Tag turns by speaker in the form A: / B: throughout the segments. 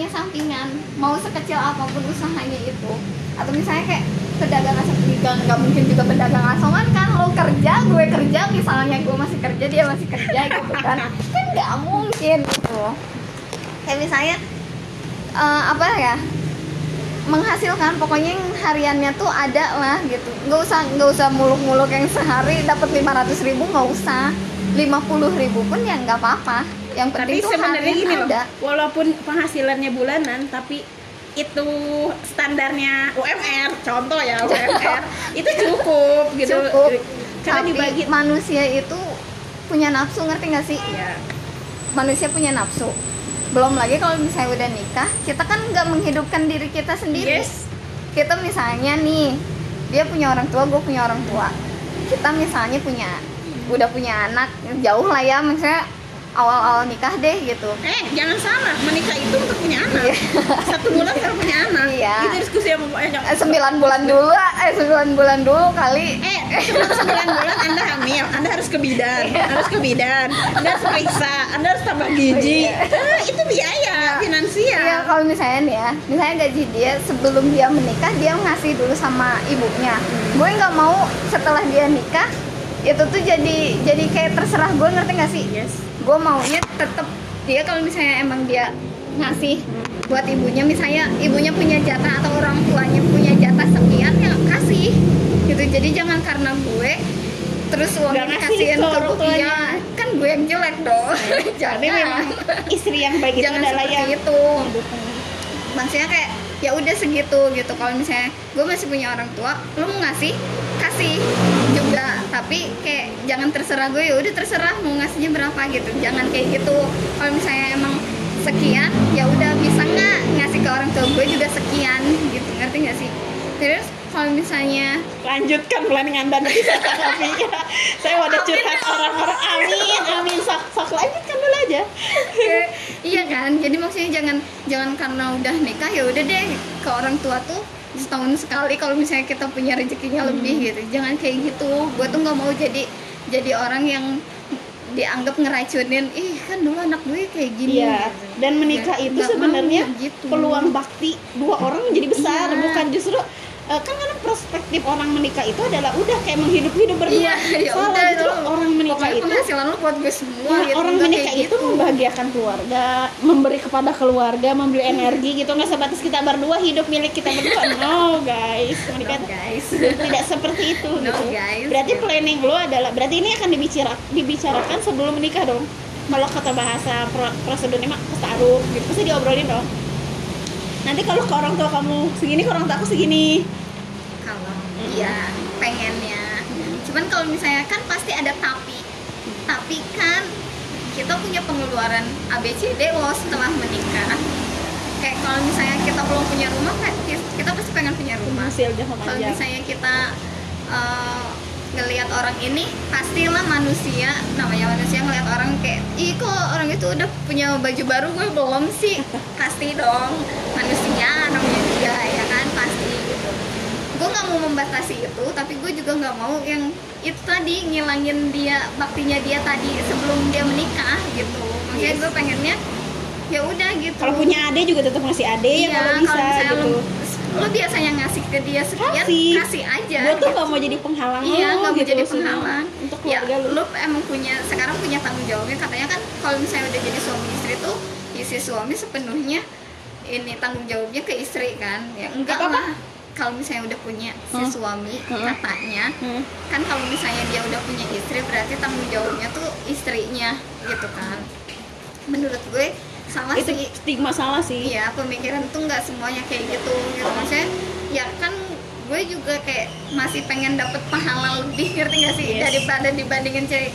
A: punya sampingan mau sekecil apa pun usahanya itu. Atau misalnya kayak pedagang asongan nggak mungkin juga pedagang asongan kan? Lo kerja gue kerja misalnya gue masih kerja dia masih kerja gitu kan? Kan nggak mungkin gitu. Kayak misalnya eh, apa ya menghasilkan pokoknya yang hariannya tuh ada lah gitu. Nggak usah nggak usah muluk-muluk yang sehari dapat 500 ribu nggak usah. 50 ribu pun ya nggak apa-apa yang penting
B: tapi
A: tuh
B: sebenarnya gini loh
A: ada.
B: walaupun penghasilannya bulanan tapi itu standarnya UMR contoh ya UMR itu cukup gitu.
A: Cukup.
B: karena
A: tapi
B: dibagi
A: manusia itu punya nafsu ngerti nggak sih?
B: Ya
A: manusia punya nafsu. Belum lagi kalau misalnya udah nikah kita kan nggak menghidupkan diri kita sendiri.
B: Yes.
A: Kita misalnya nih dia punya orang tua gue punya orang tua. Kita misalnya punya udah punya anak jauh lah ya misalnya awal-awal nikah deh gitu.
B: Eh jangan salah. Menikah itu untuk punya anak. Satu bulan baru punya anak.
A: Iya.
B: itu diskusi sama banyak
A: eh, sembilan bulan dulu eh sembilan bulan dulu kali.
B: Eh sembilan bulan anda hamil. Anda harus ke bidan. Harus ke bidan. Anda harus periksa. Anda harus tambah gizi. Eh, itu biaya finansial.
A: Iya kalau misalnya nih ya, misalnya gaji dia sebelum dia menikah dia ngasih dulu sama ibunya. Gue nggak mau setelah dia nikah itu tuh jadi jadi kayak terserah. Gue ngerti nggak sih?
B: yes
A: Gue maunya tetap dia kalau misalnya emang dia ngasih buat ibunya misalnya ibunya punya jatah atau orang tuanya punya jatah sekian ya kasih. Gitu jadi jangan karena gue terus uangnya dikasihin
B: ke
A: iya kan gue yang jelek dong. Jangan.
B: memang istri yang baik itu
A: jangan
B: adalah yang
A: itu. Maksudnya kayak ya udah segitu gitu. Kalau misalnya gue masih punya orang tua lu mau ngasih? Kasih juga tapi kayak jangan terserah gue. Ya udah terserah mau ngasihnya berapa gitu. Jangan kayak gitu. Kalau misalnya emang sekian ya udah bisa nggak ngasih ke orang tua gue juga sekian gitu. Ngerti nggak sih? Terus kalau misalnya
B: lanjutkan planning anda nanti saya tapi saya wadah curhat orang-orang. Amin amin. Sok sok lanjutkan dulu aja.
A: Iya kan? Jadi maksudnya jangan jangan karena udah nikah ya udah deh. Ke orang tua tuh setahun sekali kalau misalnya kita punya rezekinya lebih gitu jangan kayak gitu gue tuh nggak mau jadi jadi orang yang dianggap ngeracunin ih kan dulu anak gue kayak gini
B: Iya,
A: gitu.
B: dan menikah
A: Nggak-
B: itu sebenarnya
A: gitu.
B: peluang bakti dua orang menjadi besar,
A: Iya.
B: bukan justru eh, kan karena perspektif orang menikah itu adalah udah kayak menghidup-hidup berdua.
A: iya ya
B: Salah
A: udah
B: justru
A: itu.
B: orang menikah itu
A: penghasilan lu buat gue semua
B: Nah,
A: gitu,
B: orang menikah itu membahagiakan keluarga, memberi kepada keluarga, memberi energi gitu nggak sebatas kita berdua hidup milik kita berdua. No guys, menikah
A: No,
B: itu
A: guys
B: tidak seperti itu
A: No,
B: gitu.
A: guys.
B: Berarti planning lo adalah berarti ini akan dibicara dibicarakan sebelum menikah dong. Kalau kata bahasa pro, prosedurnya mah taruh gitu pasti diobrolin dong. Nanti kalau ke orang tua kamu segini, ke orang tua aku segini.
A: Iya pengennya. Cuman kalau misalnya kan pasti ada tapi. Tapi kan kita punya pengeluaran ABCD loh setelah menikah. Kayak kalau misalnya kita belum punya rumah kan kita pasti pengen punya rumah. Kalau misalnya kita eh, ngelihat orang ini pastilah manusia namanya manusia ngelihat orang kayak ih kok orang itu udah punya baju baru? Gue belum sih. Pasti dong. Manusia namanya dia ya kan pasti gitu gue nggak mau membatasi itu tapi gue juga nggak mau yang itu tadi ngilangin dia baktinya dia tadi sebelum dia menikah gitu makanya
B: Yes.
A: gue pengennya ya udah gitu
B: Kalau punya ade juga tetap ngasih ade ya
A: Iya,
B: kalau bisa
A: misalnya
B: gitu.
A: lo, lo biasanya ngasih ke dia sekian
B: Kasih.
A: kasih, aja
B: Gue tuh
A: gitu.
B: gak mau jadi penghalang
A: iya
B: lo
A: nggak mau
B: gitu
A: jadi penghalang
B: untuk
A: ya
B: lu.
A: lo emang punya sekarang punya tanggung jawabnya katanya kan kalau misalnya udah jadi suami istri tuh isi suami sepenuhnya ini tanggung jawabnya ke istri kan ya enggak
B: Apa-apa?
A: lah kalau misalnya udah punya si
B: Hmm.
A: suami
B: Hmm.
A: katanya
B: Hmm.
A: kan kalau misalnya dia udah punya istri berarti tanggung jawabnya tuh istrinya gitu kan menurut gue salah
B: Itu
A: sih
B: stigma salah sih.
A: Iya, pemikiran tuh nggak semuanya kayak gitu gitu maksudnya ya kan gue juga kayak masih pengen dapet pahala lebih ngerti gak sih
B: Yes.
A: daripada dibandingin cewek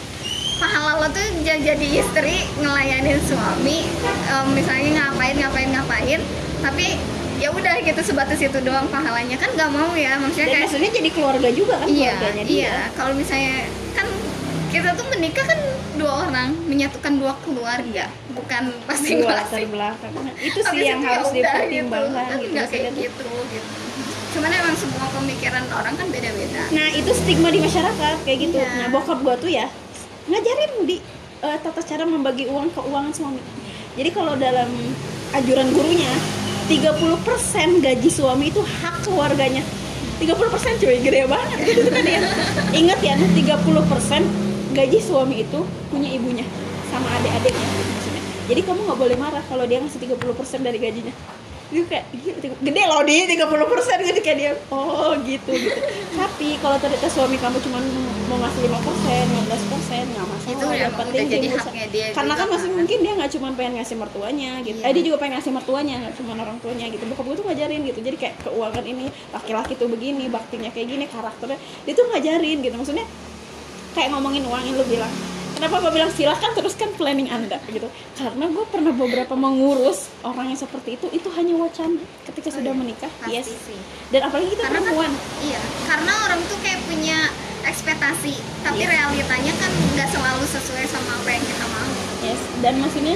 A: pahala lo tuh ja- jadi istri ngelayanin suami em, misalnya ngapain ngapain ngapain tapi ya udah gitu sebatas itu doang pahalanya kan nggak mau ya maksudnya
B: Dan
A: kayak
B: maksudnya jadi keluarga juga kan
A: iya
B: keluarganya dia.
A: iya kalau misalnya kan kita tuh menikah kan dua orang menyatukan dua keluarga bukan
B: Dua
A: masing-masing
B: latar belakang. Nah, itu sih yang
A: ya
B: harus
A: udah
B: dipertimbangkan
A: gitu,
B: gitu.
A: nggak kayak gitu gitu cuman emang semua pemikiran orang kan beda-beda
B: Nah itu stigma di masyarakat kayak gitu.
A: Iya.
B: Nah bokap gua tuh ya ngajarin di eh, tata cara membagi uang keuangan suami. Jadi kalau dalam anjuran gurunya 30% gaji suami itu hak keluarganya. 30% cuy gede banget. Gitu kan ya. Ingat ya 30% gaji suami itu punya ibunya sama adik-adiknya. Jadi kamu nggak boleh marah kalau dia ngasih 30% dari gajinya itu kayak "Gila, tiga- gede loh dia 30% gitu kayak dia oh gitu gitu. Tapi kalau ternyata suami kamu cuma mau ngasih 5% 15% nggak masalah
A: Itu
B: Yang penting
A: jadi haknya dia
B: karena kan masih
A: kan.
B: mungkin dia nggak cuma pengen ngasih mertuanya gitu.
A: Iya.
B: eh dia juga pengen ngasih mertuanya nggak cuma orang tuanya gitu. Bokap gue tuh ngajarin gitu jadi kayak keuangan ini laki-laki tuh begini baktinya kayak gini karakternya dia tuh ngajarin gitu. Maksudnya kayak ngomongin uang yang lu bilang kenapa gue bilang silahkan teruskan planning anda gitu karena gue pernah beberapa mengurus orang yang seperti itu itu hanya wacana ketika
A: Oh,
B: sudah
A: iya.
B: menikah
A: Pasti
B: yes
A: sih.
B: dan apalagi kita
A: Karena kan-
B: perempuan
A: Iya, karena orang tuh kayak punya ekspektasi, tapi
B: Iya.
A: realitanya kan nggak selalu sesuai sama apa yang kita mau.
B: yes dan maksudnya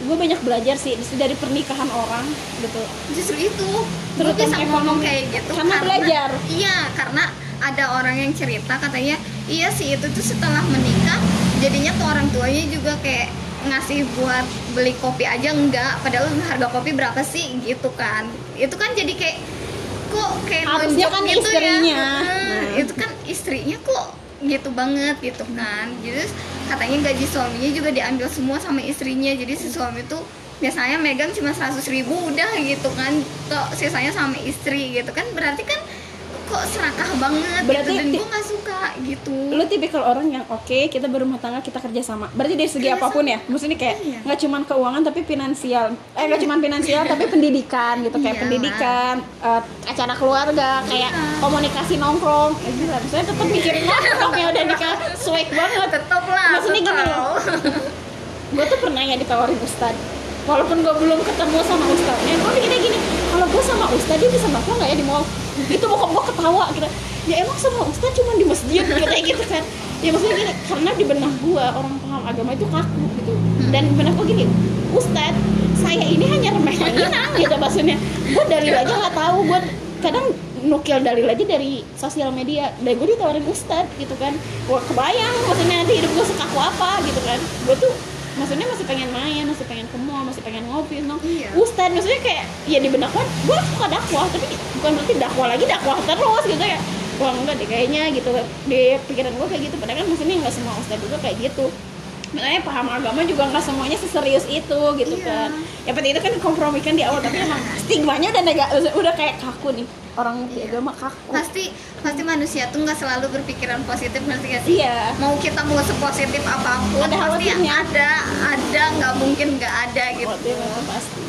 B: gue banyak belajar sih dari pernikahan orang gitu
A: Justru itu, gue bisa ngomong kayak gitu
B: Karena belajar.
A: Iya, karena ada orang yang cerita katanya, iya sih itu tuh setelah menikah, jadinya tuh orang tuanya juga kayak ngasih buat beli kopi aja enggak padahal harga kopi berapa sih? Gitu kan. Itu kan jadi kayak kok kayak nunjuk
B: kan
A: gitu
B: istrinya.
A: ya
B: Nah.
A: Itu kan istrinya kok gitu banget gitu kan. Jadi katanya gaji suaminya juga diambil semua sama istrinya. Jadi si suami tuh biasanya megang cuma 100 ribu udah gitu kan. Kok sisanya sama istri gitu kan. Berarti kan kok serakah banget
B: Berarti
A: gitu dan gue nggak suka gitu.
B: Lu tipikal orang yang oke kita berumah tangga kita kerja sama. Berarti dari segi
A: Kerja
B: apa pun ya? Maksudnya kayak
A: Iya.
B: nggak cuman keuangan tapi finansial. Eh nggak cuman finansial tapi pendidikan gitu. Kayak
A: Iyalah.
B: pendidikan eh, acara keluarga kayak
A: Iya.
B: komunikasi nongkrong. Eh gila maksudnya tetap mikirin nongkrong ya udah nikah swag banget.
A: Tetep lah
B: Maksudnya gini gue tuh pernah ya ditawarin ustad. Walaupun gue belum ketemu sama ustadnya gue mikirnya gini kalau gue sama ustad dia bisa nongkrong nggak ya di mall? Itu bokap gue ketawa gitu ya emang sama ustad cuma di masjid kayak gitu kan. Ya maksudnya gini karena di benak gue orang paham agama itu kaku gitu. Dan di benak gue gini ustad saya ini hanya remeh inang gitu maksudnya. Gue dalil aja nggak tahu. Gue kadang nukil dalil aja dari sosial media. Dan gue ditawarin ustad gitu kan. Gue kebayang maksudnya nanti hidup gue sekaku apa gitu kan. Gue tuh maksudnya masih pengen main masih pengen ke mall masih pengen ngopi nong
A: Iya.
B: ustad maksudnya kayak ya di benak gue gue suka dakwah tapi bukan berarti dakwah lagi dakwah terus gitu ya wah enggak deh kayaknya gitu di pikiran gue kayak gitu padahal kan maksudnya nggak semua ustad juga kayak gitu makanya paham agama juga nggak semuanya seserius itu gitu
A: Iya.
B: kan ya penting itu kan dikompromikan di awal tapi emang stigmanya udah nega, udah kayak kaku nih orang
A: Iya.
B: agama kaku
A: pasti pasti manusia tuh nggak selalu berpikiran positif ngerti gak sih
B: iya
A: mau kita mau sepositif apa pun
B: Ada
A: pasti
B: khawatirnya.
A: ada ada nggak mungkin nggak ada gitu
B: pasti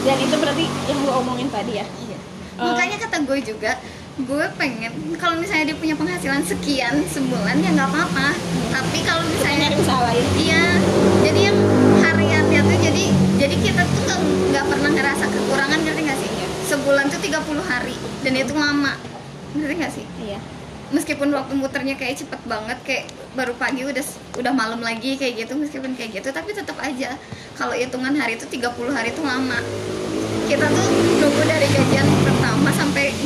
B: dan itu berarti yang lu omongin tadi ya
A: Iya.
B: Eh.
A: makanya kata gue juga gue pengen kalau misalnya dia punya penghasilan sekian sebulan ya nggak apa-apa. Tapi kalau misalnya iya jadi yang hariannya tuh jadi jadi kita tuh nggak pernah ngerasa kekurangan ngerti nggak sih? Sebulan tuh 30 hari dan itu lama. Ngerti nggak sih?
B: Iya.
A: Meskipun waktu muternya kayak cepet banget kayak baru pagi udah udah malam lagi kayak gitu meskipun kayak gitu tapi tetap aja kalau hitungan hari itu 30 hari itu lama. Kita tuh nunggu dari gajian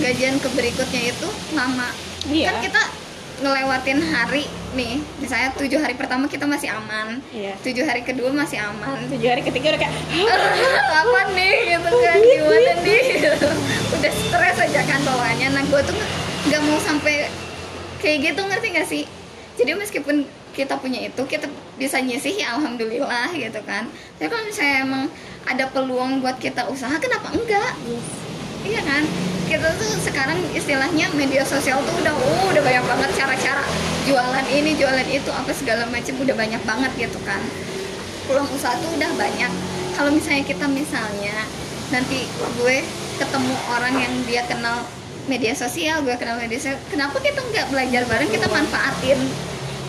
A: gajian ke berikutnya itu lama.
B: Iya.
A: kan kita ngelewatin hari nih misalnya tujuh hari pertama kita masih aman
B: iya.
A: tujuh hari kedua masih aman.
B: Tujuh hari ketiga udah kayak
A: apa nih gitu kan gimana nih? Udah stres aja kan bawaannya nah gue tuh nggak mau sampai kayak gitu ngerti gak sih? Jadi meskipun kita punya itu kita bisa nyisih ya alhamdulillah gitu kan. Tapi kalau misalnya emang ada peluang buat kita usaha kenapa enggak?
B: Yes.
A: iya kan kita tuh sekarang istilahnya media sosial tuh udah uh, udah banyak banget cara-cara. Jualan ini jualan itu apa segala macam udah banyak banget gitu kan. Peluang usaha tuh udah banyak. Kalau misalnya kita misalnya nanti gue ketemu orang yang dia kenal media sosial gue kenal media sosial kenapa kita nggak belajar bareng kita manfaatin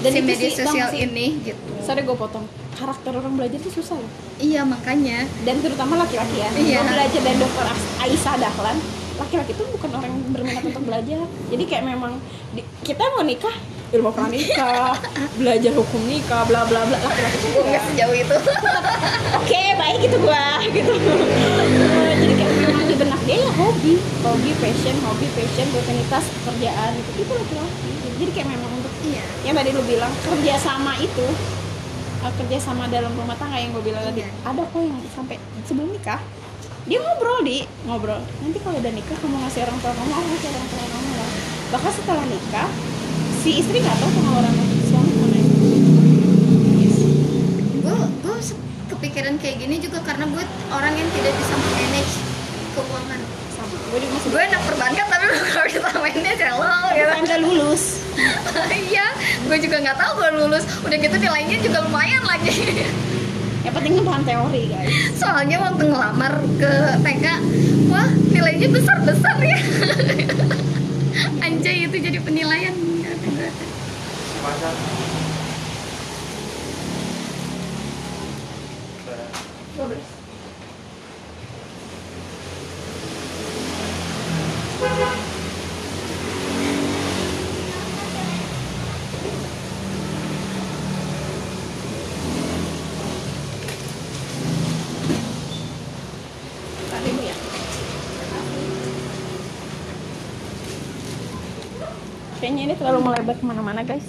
B: Dan
A: si media
B: sih,
A: sosial
B: Bang, sih.
A: ini gitu.
B: Sorry gue potong. Karakter orang belajar itu susah loh.
A: Iya makanya.
B: Dan terutama laki-laki ya.
A: Iya.
B: Gua belajar dari dokter Aisyah Dahlan laki-laki itu bukan orang yang berminat untuk belajar. Jadi kayak memang di- kita mau nikah ilmu pranikah belajar hukum nikah bla bla bla. Laki-laki itu
A: gue nggak sejauh itu.
B: Oke baik gitu gua gitu. Eh, jadi kayak memang di benak dia ya hobi hobi passion hobi passion rutinitas pekerjaan gitu itu laki-laki. Jadi kayak memang untuk
A: iya.
B: yang tadi lu bilang kerja sama itu uh, kerja sama dalam rumah tangga yang gue bilang tadi
A: Iya.
B: ada kok yang sampai sebelum nikah dia ngobrol di. Ngobrol. Nanti kalau udah nikah kamu ngasih orang tua kamu aku ngasih orang tua kamu lah. Bahkan setelah nikah si istri nggak tahu pengeluaran suami mana yes.
A: gue gue kepikiran kayak gini juga karena gue orang yang tidak bisa manage keuangan.
B: Sama. Gue juga masih
A: gue anak perbankan tapi gak bisa manage hello gitu.
B: kan nggak lulus.
A: Iya gue juga nggak tahu gue lulus. Udah gitu nilainya juga lumayan lagi
B: penting kan bahan teori guys.
A: Soalnya waktu ngelamar ke TK wah nilainya besar besar ya. Anjay itu jadi penilaian.
B: Tadi bu ya ini terlalu melebar ke mana-mana guys